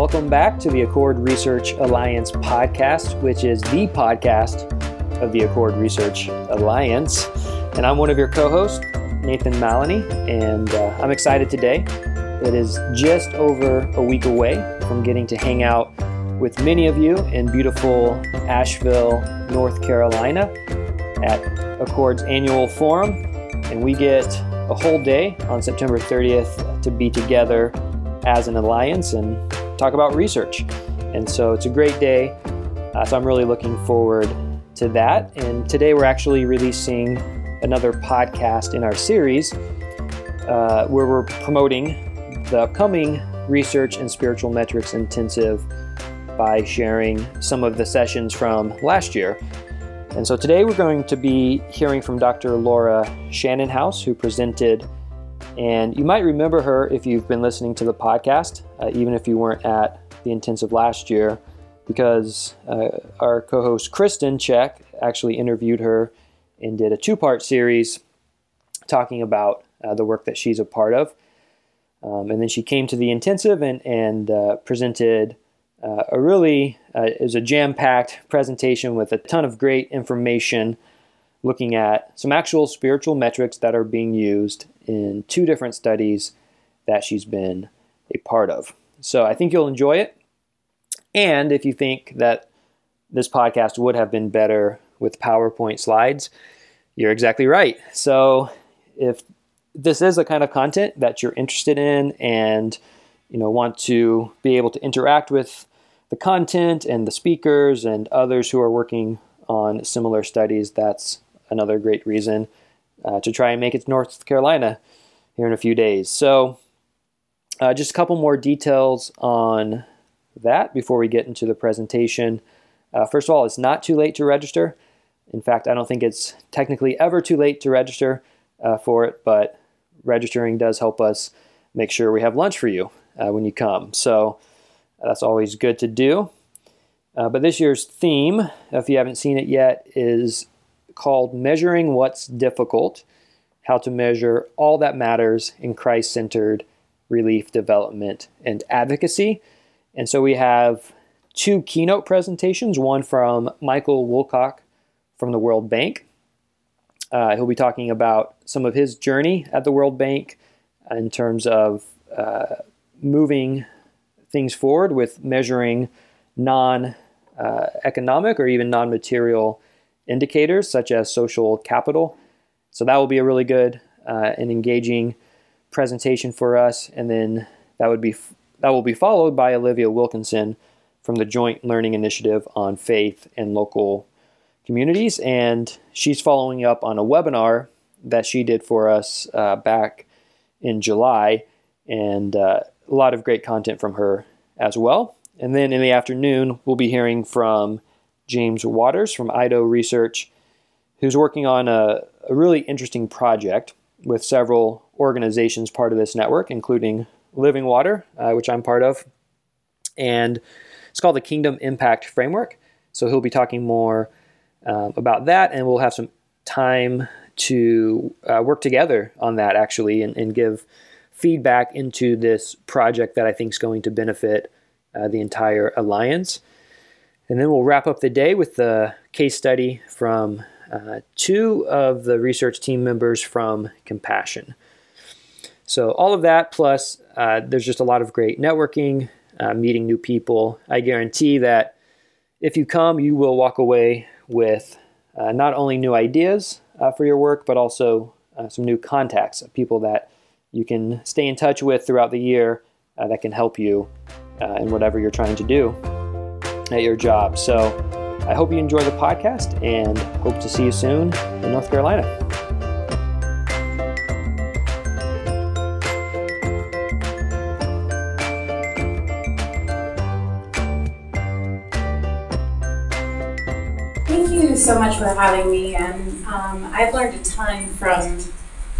Welcome back to the Accord Research Alliance podcast, which is the podcast of the Accord Research Alliance. And I'm one of your co hosts, Nathan Maloney, and uh, I'm excited today. It is just over a week away from getting to hang out with many of you in beautiful Asheville, North Carolina at Accord's annual forum. And we get a whole day on September 30th to be together as an alliance and talk about research. And so it's a great day. Uh, so I'm really looking forward to that. And today we're actually releasing another podcast in our series uh, where we're promoting the upcoming Research and Spiritual Metrics Intensive by sharing some of the sessions from last year. And so today we're going to be hearing from Dr. Laura Shannonhouse, who presented and you might remember her if you've been listening to the podcast, uh, even if you weren't at the intensive last year, because uh, our co host Kristen Check actually interviewed her and did a two part series talking about uh, the work that she's a part of. Um, and then she came to the intensive and, and uh, presented uh, a really, uh, was a jam packed presentation with a ton of great information looking at some actual spiritual metrics that are being used in two different studies that she's been a part of. So I think you'll enjoy it. And if you think that this podcast would have been better with PowerPoint slides, you're exactly right. So if this is the kind of content that you're interested in and you know want to be able to interact with the content and the speakers and others who are working on similar studies, that's another great reason uh, to try and make it to North Carolina here in a few days. So, uh, just a couple more details on that before we get into the presentation. Uh, first of all, it's not too late to register. In fact, I don't think it's technically ever too late to register uh, for it, but registering does help us make sure we have lunch for you uh, when you come. So, that's always good to do. Uh, but this year's theme, if you haven't seen it yet, is called Measuring What's Difficult How to Measure All That Matters in Christ Centered Relief Development and Advocacy. And so we have two keynote presentations one from Michael Woolcock from the World Bank. Uh, he'll be talking about some of his journey at the World Bank in terms of uh, moving things forward with measuring non uh, economic or even non material indicators such as social capital. So that will be a really good uh, and engaging presentation for us. And then that would be that will be followed by Olivia Wilkinson from the Joint Learning Initiative on Faith and Local Communities. And she's following up on a webinar that she did for us uh, back in July. And uh, a lot of great content from her as well. And then in the afternoon, we'll be hearing from James Waters from IDO Research, who's working on a, a really interesting project with several organizations part of this network, including Living Water, uh, which I'm part of. And it's called the Kingdom Impact Framework. So he'll be talking more um, about that, and we'll have some time to uh, work together on that actually and, and, give feedback into this project that I think is going to benefit uh, the entire alliance. And then we'll wrap up the day with the case study from uh, two of the research team members from Compassion. So, all of that, plus uh, there's just a lot of great networking, uh, meeting new people. I guarantee that if you come, you will walk away with uh, not only new ideas uh, for your work, but also uh, some new contacts people that you can stay in touch with throughout the year that can help you in whatever you're trying to do at your job. So I hope you enjoy the podcast and hope to see you soon in North Carolina. Thank you so much for having me. And um, I've learned a ton from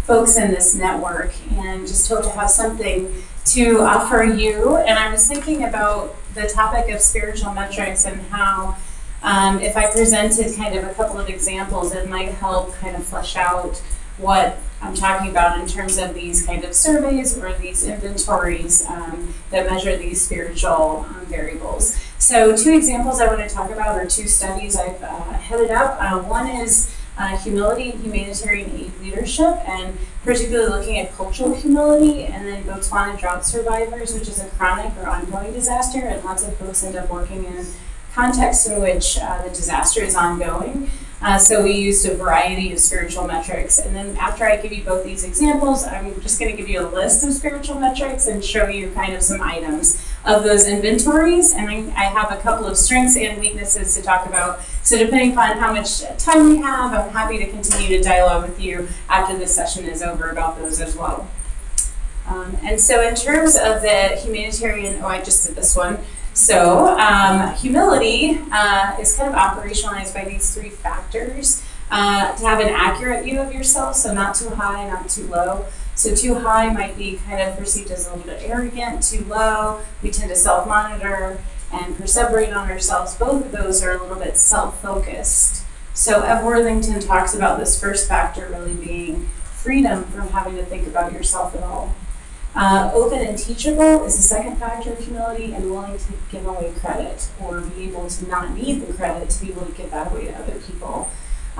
folks in this network and just hope to have something to offer you. And I was thinking about the topic of spiritual metrics and how um, if I presented kind of a couple of examples, it might help kind of flesh out what I'm talking about in terms of these kind of surveys or these inventories um, that measure these spiritual um, variables. So, two examples I want to talk about are two studies I've uh, headed up. Uh, one is uh, humility and humanitarian aid leadership, and particularly looking at cultural humility, and then Botswana drought survivors, which is a chronic or ongoing disaster, and lots of folks end up working in contexts in which uh, the disaster is ongoing. Uh, so we used a variety of spiritual metrics. And then after I give you both these examples, I'm just going to give you a list of spiritual metrics and show you kind of some items of those inventories. And I have a couple of strengths and weaknesses to talk about. So depending upon how much time we have, I'm happy to continue to dialogue with you after this session is over about those as well. Um, and so in terms of the humanitarian, oh, I just did this one. So, um, humility uh, is kind of operationalized by these three factors. Uh, to have an accurate view of yourself, so not too high, not too low. So, too high might be kind of perceived as a little bit arrogant, too low, we tend to self monitor and perseverate on ourselves. Both of those are a little bit self focused. So, Ev Worthington talks about this first factor really being freedom from having to think about yourself at all. Uh, open and teachable is the second factor of humility, and willing to give away credit or be able to not need the credit to be able to give that away to other people.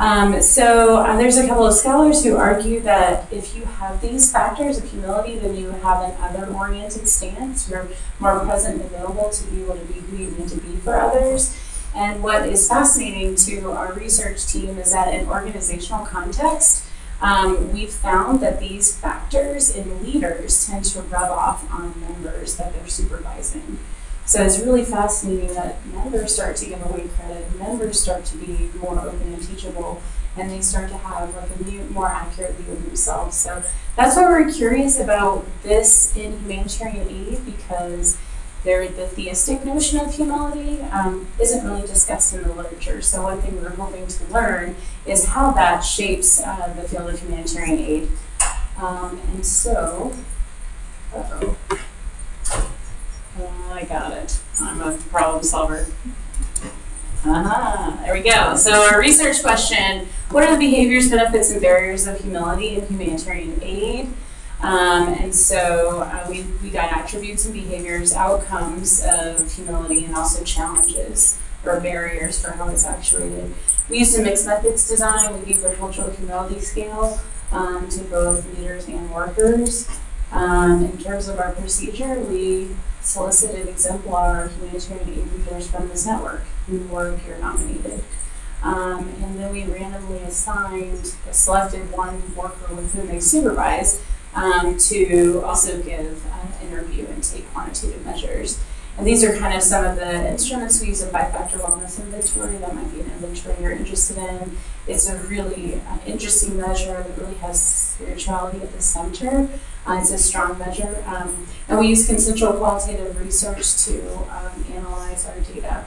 Um, so uh, there's a couple of scholars who argue that if you have these factors of humility, then you have an other-oriented stance. You're more present and available to be able to be who you need to be for others. And what is fascinating to our research team is that in organizational context, um, we've found that these factors in leaders tend to rub off on members that they're supervising. So it's really fascinating that members start to give away credit, members start to be more open and teachable, and they start to have like a new, more accurate view of themselves. So that's why we're curious about this in humanitarian aid because there, the theistic notion of humility um, isn't really discussed in the literature. So one thing we're hoping to learn is how that shapes uh, the field of humanitarian aid. Um, and so, uh-oh. Oh, I got it. I'm a problem solver. Uh-huh. There we go. So our research question, what are the behaviors, benefits, and barriers of humility in humanitarian aid? Um, and so uh, we, we got attributes and behaviors, outcomes of humility, and also challenges or barriers for how it's actuated. We used a mixed methods design. We gave a cultural humility scale um, to both leaders and workers. Um, in terms of our procedure, we solicited exemplar humanitarian aid leaders from this network who were peer nominated. Um, and then we randomly assigned, selected one worker with whom they supervised um, to also give an interview and take quantitative measures. And these are kind of some of the instruments we use a five-factor wellness inventory. That might be an inventory you're interested in. It's a really uh, interesting measure that really has spirituality at the center. Uh, it's a strong measure. Um, and we use consensual qualitative research to um, analyze our data.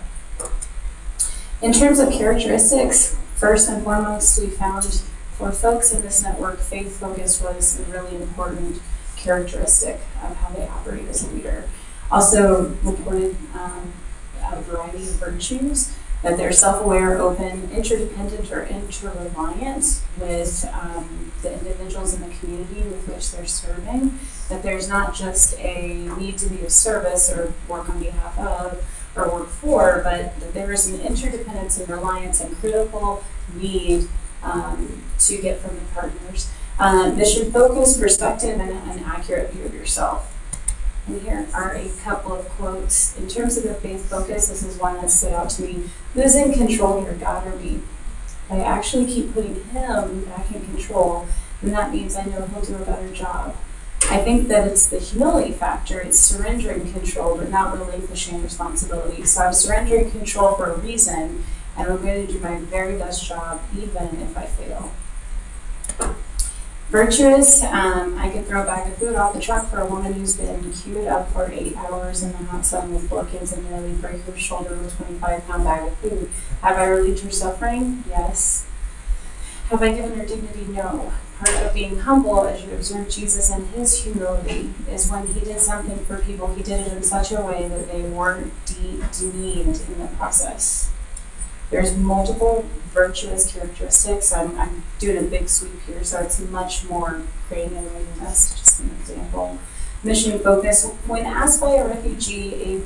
In terms of characteristics, first and foremost, we found for folks in this network, faith focus was a really important characteristic of how they operate as a leader. Also reported um, a variety of virtues, that they're self-aware, open, interdependent, or interreliant with um, the individuals in the community with which they're serving, that there's not just a need to be of service or work on behalf of or work for, but that there is an interdependence and reliance and critical need um, to get from the partners. Uh, mission focus, perspective, and an accurate view of yourself. And here are a couple of quotes. In terms of the faith focus, this is one that stood out to me. Who's in control here, God or me? I actually keep putting Him back in control, and that means I know He'll do a better job. I think that it's the humility factor. It's surrendering control, but not relinquishing responsibility. So I'm surrendering control for a reason, and I'm going to do my very best job even if I fail. Virtuous, um, I could throw a bag of food off the truck for a woman who's been queued up for eight hours in the hot sun with bookends and nearly break her shoulder with a 25 pound bag of food. Have I relieved her suffering? Yes. Have I given her dignity? No. Part of being humble, as you observe Jesus and his humility, is when he did something for people, he did it in such a way that they weren't de- demeaned in the process. There's multiple virtuous characteristics. I'm, I'm doing a big sweep here, so it's much more granular than this, just an example. Mission focus. When asked by a refugee, a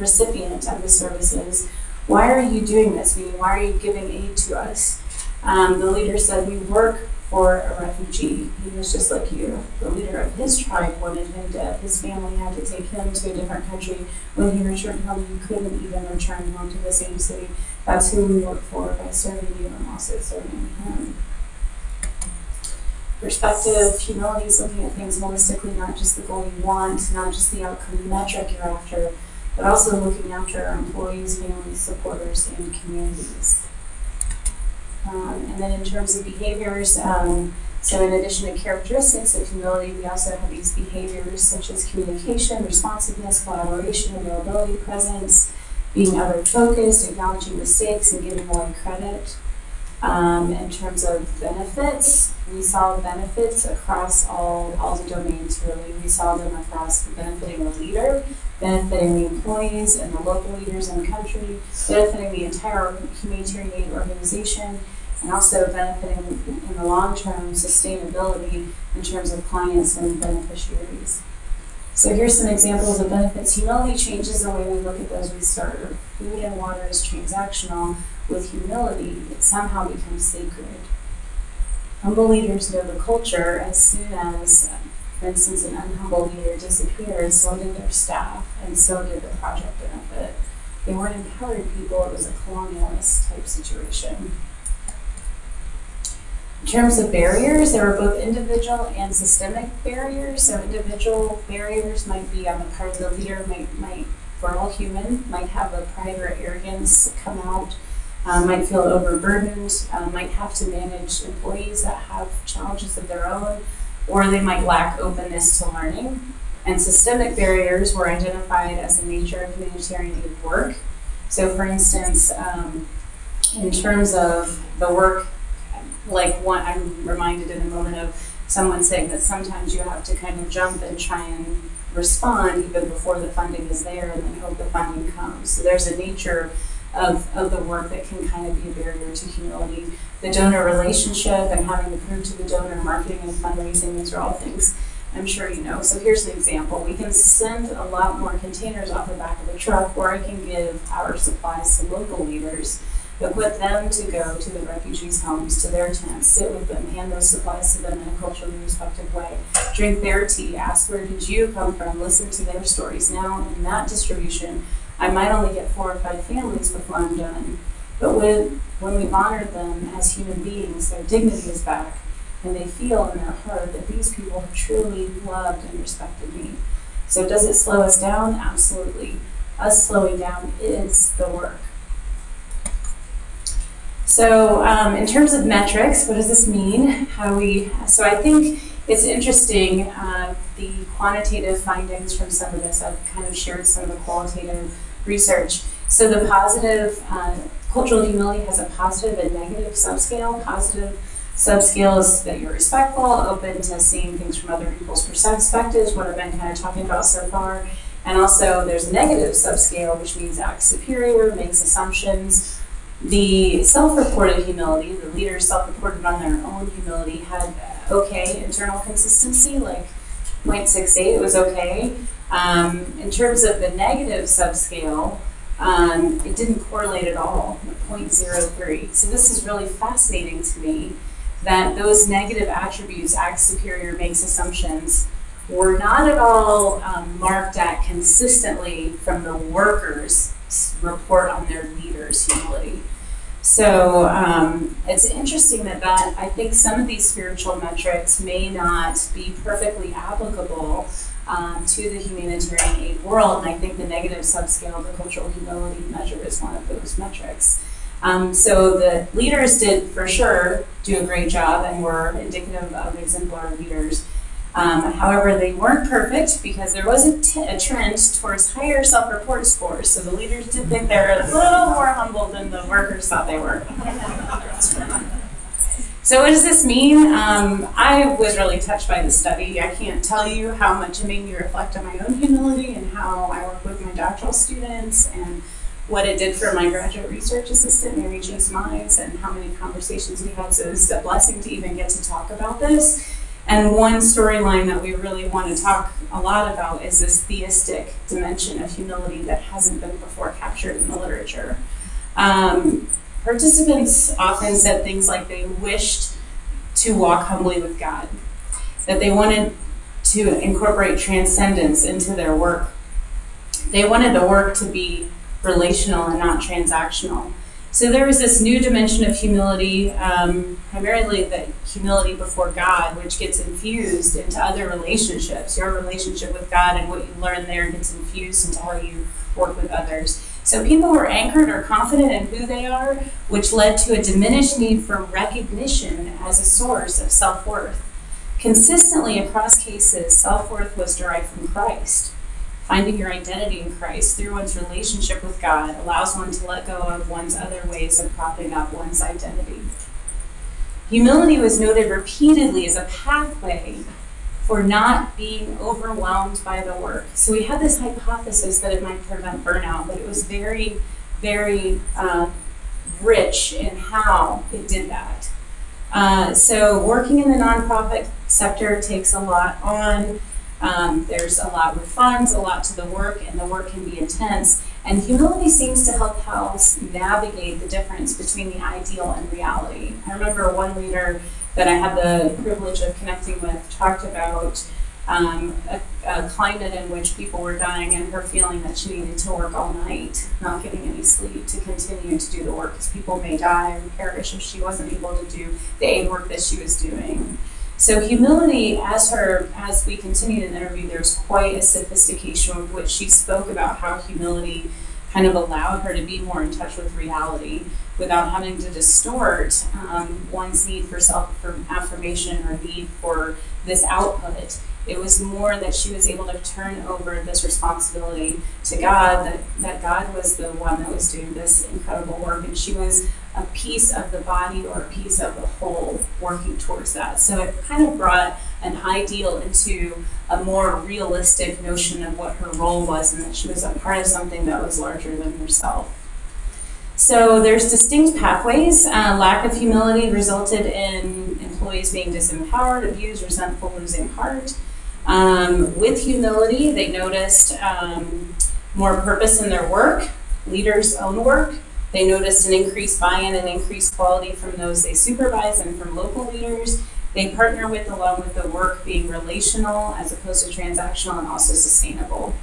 recipient of the services, why are you doing this? Meaning, why are you giving aid to us? Um, the leader said, we work for a refugee. He was just like you. The leader of his tribe wanted him dead. His family had to take him to a different country. When he returned home, he couldn't even return home to the same city. That's who we work for by serving you and also serving him. Perspective, humility is looking at things holistically, not just the goal you want, not just the outcome metric you're after, but also looking after our employees, families, supporters, and communities. Um, and then in terms of behaviors, um, so in addition to characteristics of humility, we also have these behaviors such as communication, responsiveness, collaboration, availability, presence, being other focused, acknowledging mistakes, and giving away credit. Um, in terms of benefits, we saw benefits across all, all the domains really. We saw them across benefiting the leader, benefiting the employees and the local leaders in the country, benefiting the entire humanitarian aid organization, and also benefiting in the long term sustainability in terms of clients and beneficiaries. So here's some examples of benefits. Humility changes the way we look at those we serve. Food and water is transactional. With humility, it somehow becomes sacred. Humble leaders know the culture as soon as, for instance, an unhumble leader disappeared, so did their staff, and so did the project benefit. They weren't empowered people, it was a colonialist type situation. In terms of barriers, there are both individual and systemic barriers. So individual barriers might be on the part of the leader, might, might we're all human, might have a pride or arrogance come out, um, might feel overburdened, um, might have to manage employees that have challenges of their own, or they might lack openness to learning. And systemic barriers were identified as the nature of humanitarian aid work. So, for instance, um, in terms of the work like one, I'm reminded in a moment of someone saying that sometimes you have to kind of jump and try and respond even before the funding is there and then hope the funding comes. So there's a nature of, of the work that can kind of be a barrier to humility. The donor relationship and having to prove to the donor marketing and fundraising, these are all things I'm sure you know. So here's an example. We can send a lot more containers off the back of a truck or I can give our supplies to local leaders equip them to go to the refugees' homes, to their tents, sit with them, hand those supplies to them in a culturally respectful way, drink their tea, ask where did you come from, listen to their stories. Now, in that distribution, I might only get four or five families before I'm done. But when, when we've honored them as human beings, their dignity is back, and they feel in their heart that these people have truly loved and respected me. So, does it slow us down? Absolutely. Us slowing down is the work. So, um, in terms of metrics, what does this mean? How we? So, I think it's interesting uh, the quantitative findings from some of this. I've kind of shared some of the qualitative research. So, the positive uh, cultural humility has a positive and negative subscale. Positive subscale is that you're respectful, open to seeing things from other people's perspectives. What I've been kind of talking about so far. And also, there's a negative subscale, which means act superior, makes assumptions, the self-reported humility, the leaders self-reported on their own humility, had okay internal consistency, like 0.68 it was okay. Um, in terms of the negative subscale, um, it didn't correlate at all, 0.03. So this is really fascinating to me that those negative attributes, act superior, makes assumptions, were not at all um, marked at consistently from the workers report on their leaders' humility. So um, it's interesting that that I think some of these spiritual metrics may not be perfectly applicable um, to the humanitarian aid world, and I think the negative subscale, of the cultural humility measure, is one of those metrics. Um, so the leaders did for sure do a great job and were indicative of exemplary leaders. Um, however, they weren't perfect because there was a, trend towards higher self report scores. So the leaders did think they were a little more humble than the workers thought they were. so, what does this mean? Um, I was really touched by the study. I can't tell you how much it made me reflect on my own humility and how I work with my doctoral students and what it did for my graduate research assistant, Mary Chase Mize, and how many conversations we had. So it's a blessing to even get to talk about this. And one storyline that we really want to talk a lot about is this theistic dimension of humility that hasn't been before captured in the literature. Um, participants often said things like they wished to walk humbly with God, that they wanted to incorporate transcendence into their work. They wanted the work to be relational and not transactional. So there was this new dimension of humility, um, primarily the humility before God, which gets infused into other relationships. Your relationship with God and what you learn there gets infused into how you work with others. So people were anchored or confident in who they are, which led to a diminished need for recognition as a source of self worth. Consistently across cases, self worth was derived from Christ. Finding your identity in Christ through one's relationship with God allows one to let go of one's other ways of propping up one's identity. Humility was noted repeatedly as a pathway for not being overwhelmed by the work. So we had this hypothesis that it might prevent burnout, but it was very, very uh, rich in how it did that. Uh, so working in the nonprofit sector takes a lot on. Um, there's a lot with funds, a lot to the work, and the work can be intense. And humility seems to help us navigate the difference between the ideal and reality. I remember one leader that I had the privilege of connecting with talked about um, a, a, climate in which people were dying and her feeling that she needed to work all night, not getting any sleep to continue to do the work because people may die or perish if she wasn't able to do the aid work that she was doing. So humility, as her as we continued in the interview, there's quite a sophistication with which she spoke about how humility kind of allowed her to be more in touch with reality without having to distort um, one's need for self affirmation or need for this output. It was more that she was able to turn over this responsibility to God, that, that God was the one that was doing this incredible work, and she was a piece of the body or a piece of the whole working towards that. So it kind of brought an ideal into a more realistic notion of what her role was, and that she was a part of something that was larger than herself. So there's distinct pathways. Uh, lack of humility resulted in employees being disempowered, abused, resentful, losing heart. Um, with humility, they noticed um, more purpose in their work, leaders' own work. They noticed an increased buy-in and increased quality from those they supervise and from local leaders. They partner with along with the work being relational as opposed to transactional and also sustainable.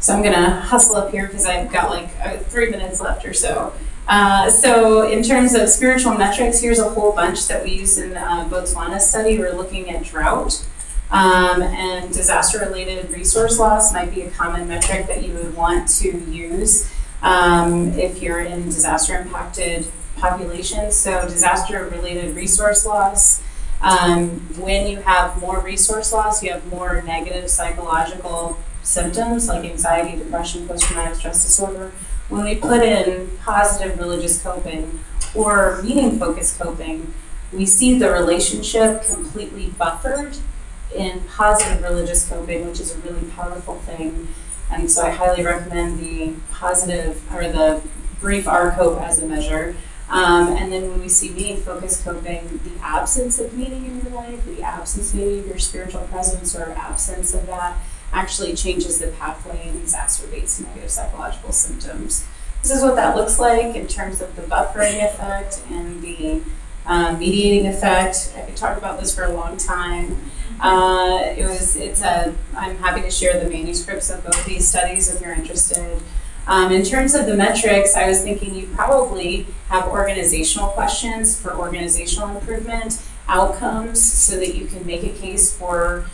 So I'm to hustle up here because I've got like uh, three minutes left or so. Uh, so in terms of spiritual metrics, here's a whole bunch that we use in uh, Botswana study. We're looking at drought. Um, and disaster-related resource loss might be a common metric that you would want to use um, if you're in disaster-impacted populations. So disaster-related resource loss, um, when you have more resource loss, you have more negative psychological symptoms like anxiety, depression, post-traumatic stress disorder, when we put in positive religious coping or meaning focused coping, we see the relationship completely buffered in positive religious coping, which is a really powerful thing. And so I highly recommend the positive or the brief RCOPE as a measure. Um, and then when we see meaning focused coping, the absence of meaning in your life, the absence maybe of your spiritual presence or absence of that actually changes the pathway and exacerbates negative psychological symptoms. This is what that looks like in terms of the buffering effect and the um, mediating effect. I could talk about this for a long time. Uh, it was, it's a, I'm happy to share the manuscripts of both these studies if you're interested. Um, in terms of the metrics, I was thinking you probably have organizational questions for organizational improvement, outcomes, so that you can make a case for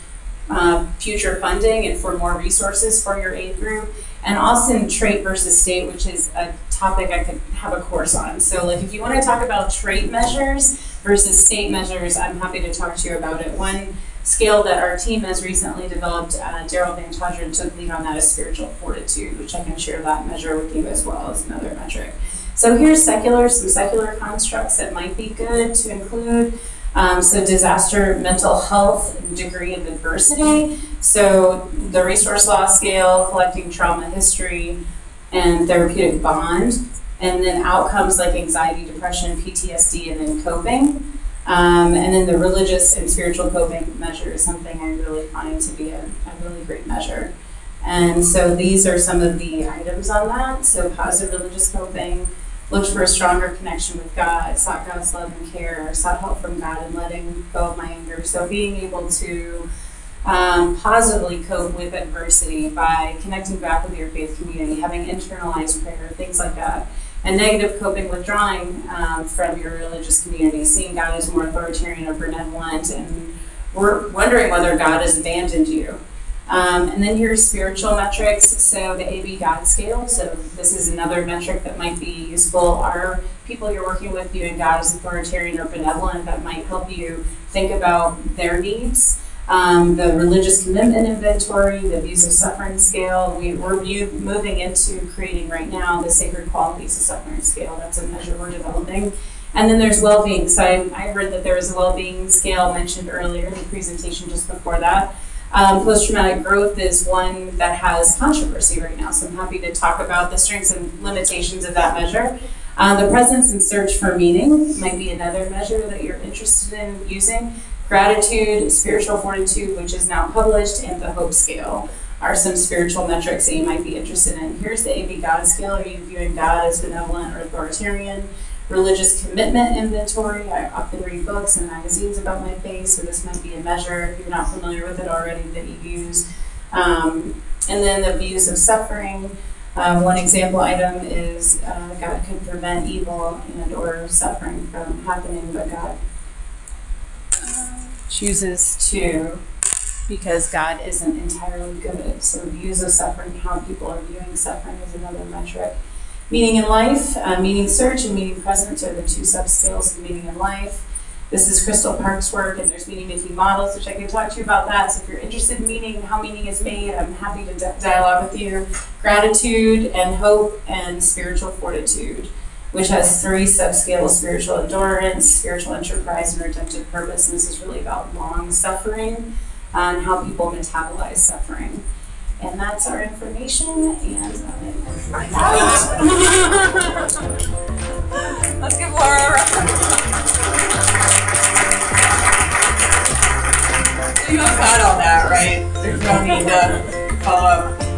uh, future funding and for more resources for your aid group. And also trait versus state, which is a topic I could have a course on. So like if you want to talk about trait measures versus state measures, I'm happy to talk to you about it. One scale that our team has recently developed, uh, Daryl Van Tongeren took lead on that is spiritual fortitude, which I can share that measure with you as well as another metric. So here's secular, some secular constructs that might be good to include. Um, so disaster, mental health, degree of adversity. So the resource loss scale, collecting trauma history, and therapeutic bond, and then outcomes like anxiety, depression, PTSD, and then coping. Um, and then the religious and spiritual coping measure is something I really find to be a, a really great measure. And so these are some of the items on that. So positive religious coping, looked for a stronger connection with God, sought God's love and care, sought help from God and letting go of my anger. So being able to um, positively cope with adversity by connecting back with your faith community, having internalized prayer, things like that. And negative coping, withdrawing um, from your religious community, seeing God as more authoritarian or benevolent, and we're wondering whether God has abandoned you. Um, and then here's spiritual metrics, so the AB God scale. So this is another metric that might be useful. Are people you're working with viewing God as authoritarian or benevolent that might help you think about their needs? Um, the religious commitment inventory, the views of suffering scale. We, we're view, moving into creating right now the sacred qualities of suffering scale. That's a measure we're developing. And then there's well-being. So I, I heard that there was a well-being scale mentioned earlier in the presentation just before that. Um, post-traumatic growth is one that has controversy right now, so I'm happy to talk about the strengths and limitations of that measure. Uh, the presence and search for meaning might be another measure that you're interested in using. Gratitude, spiritual fortitude, which is now published, and the hope scale are some spiritual metrics that you might be interested in. Here's the AB God scale. Are you viewing God as benevolent or authoritarian? Religious commitment inventory. I often read books and magazines about my faith, so this might be a measure if you're not familiar with it already that you use. Um, and then the views of suffering. Um, one example item is uh, God can prevent evil and or suffering from happening, but God chooses to because God isn't entirely good. So views of suffering, how people are viewing suffering is another metric. Meaning in life, uh, meaning search and meaning presence are the two subscales of meaning in life. This is Crystal Park's work, and there's meaning making models, which I can talk to you about that. So if you're interested in meaning, how meaning is made, I'm happy to dialogue with you. Gratitude and hope and spiritual fortitude which has three subscales spiritual endurance, spiritual enterprise, and redemptive purpose. And this is really about long suffering and how people metabolize suffering. And that's our information. And let's give Laura a round. You got all that, right? There's no need to follow up.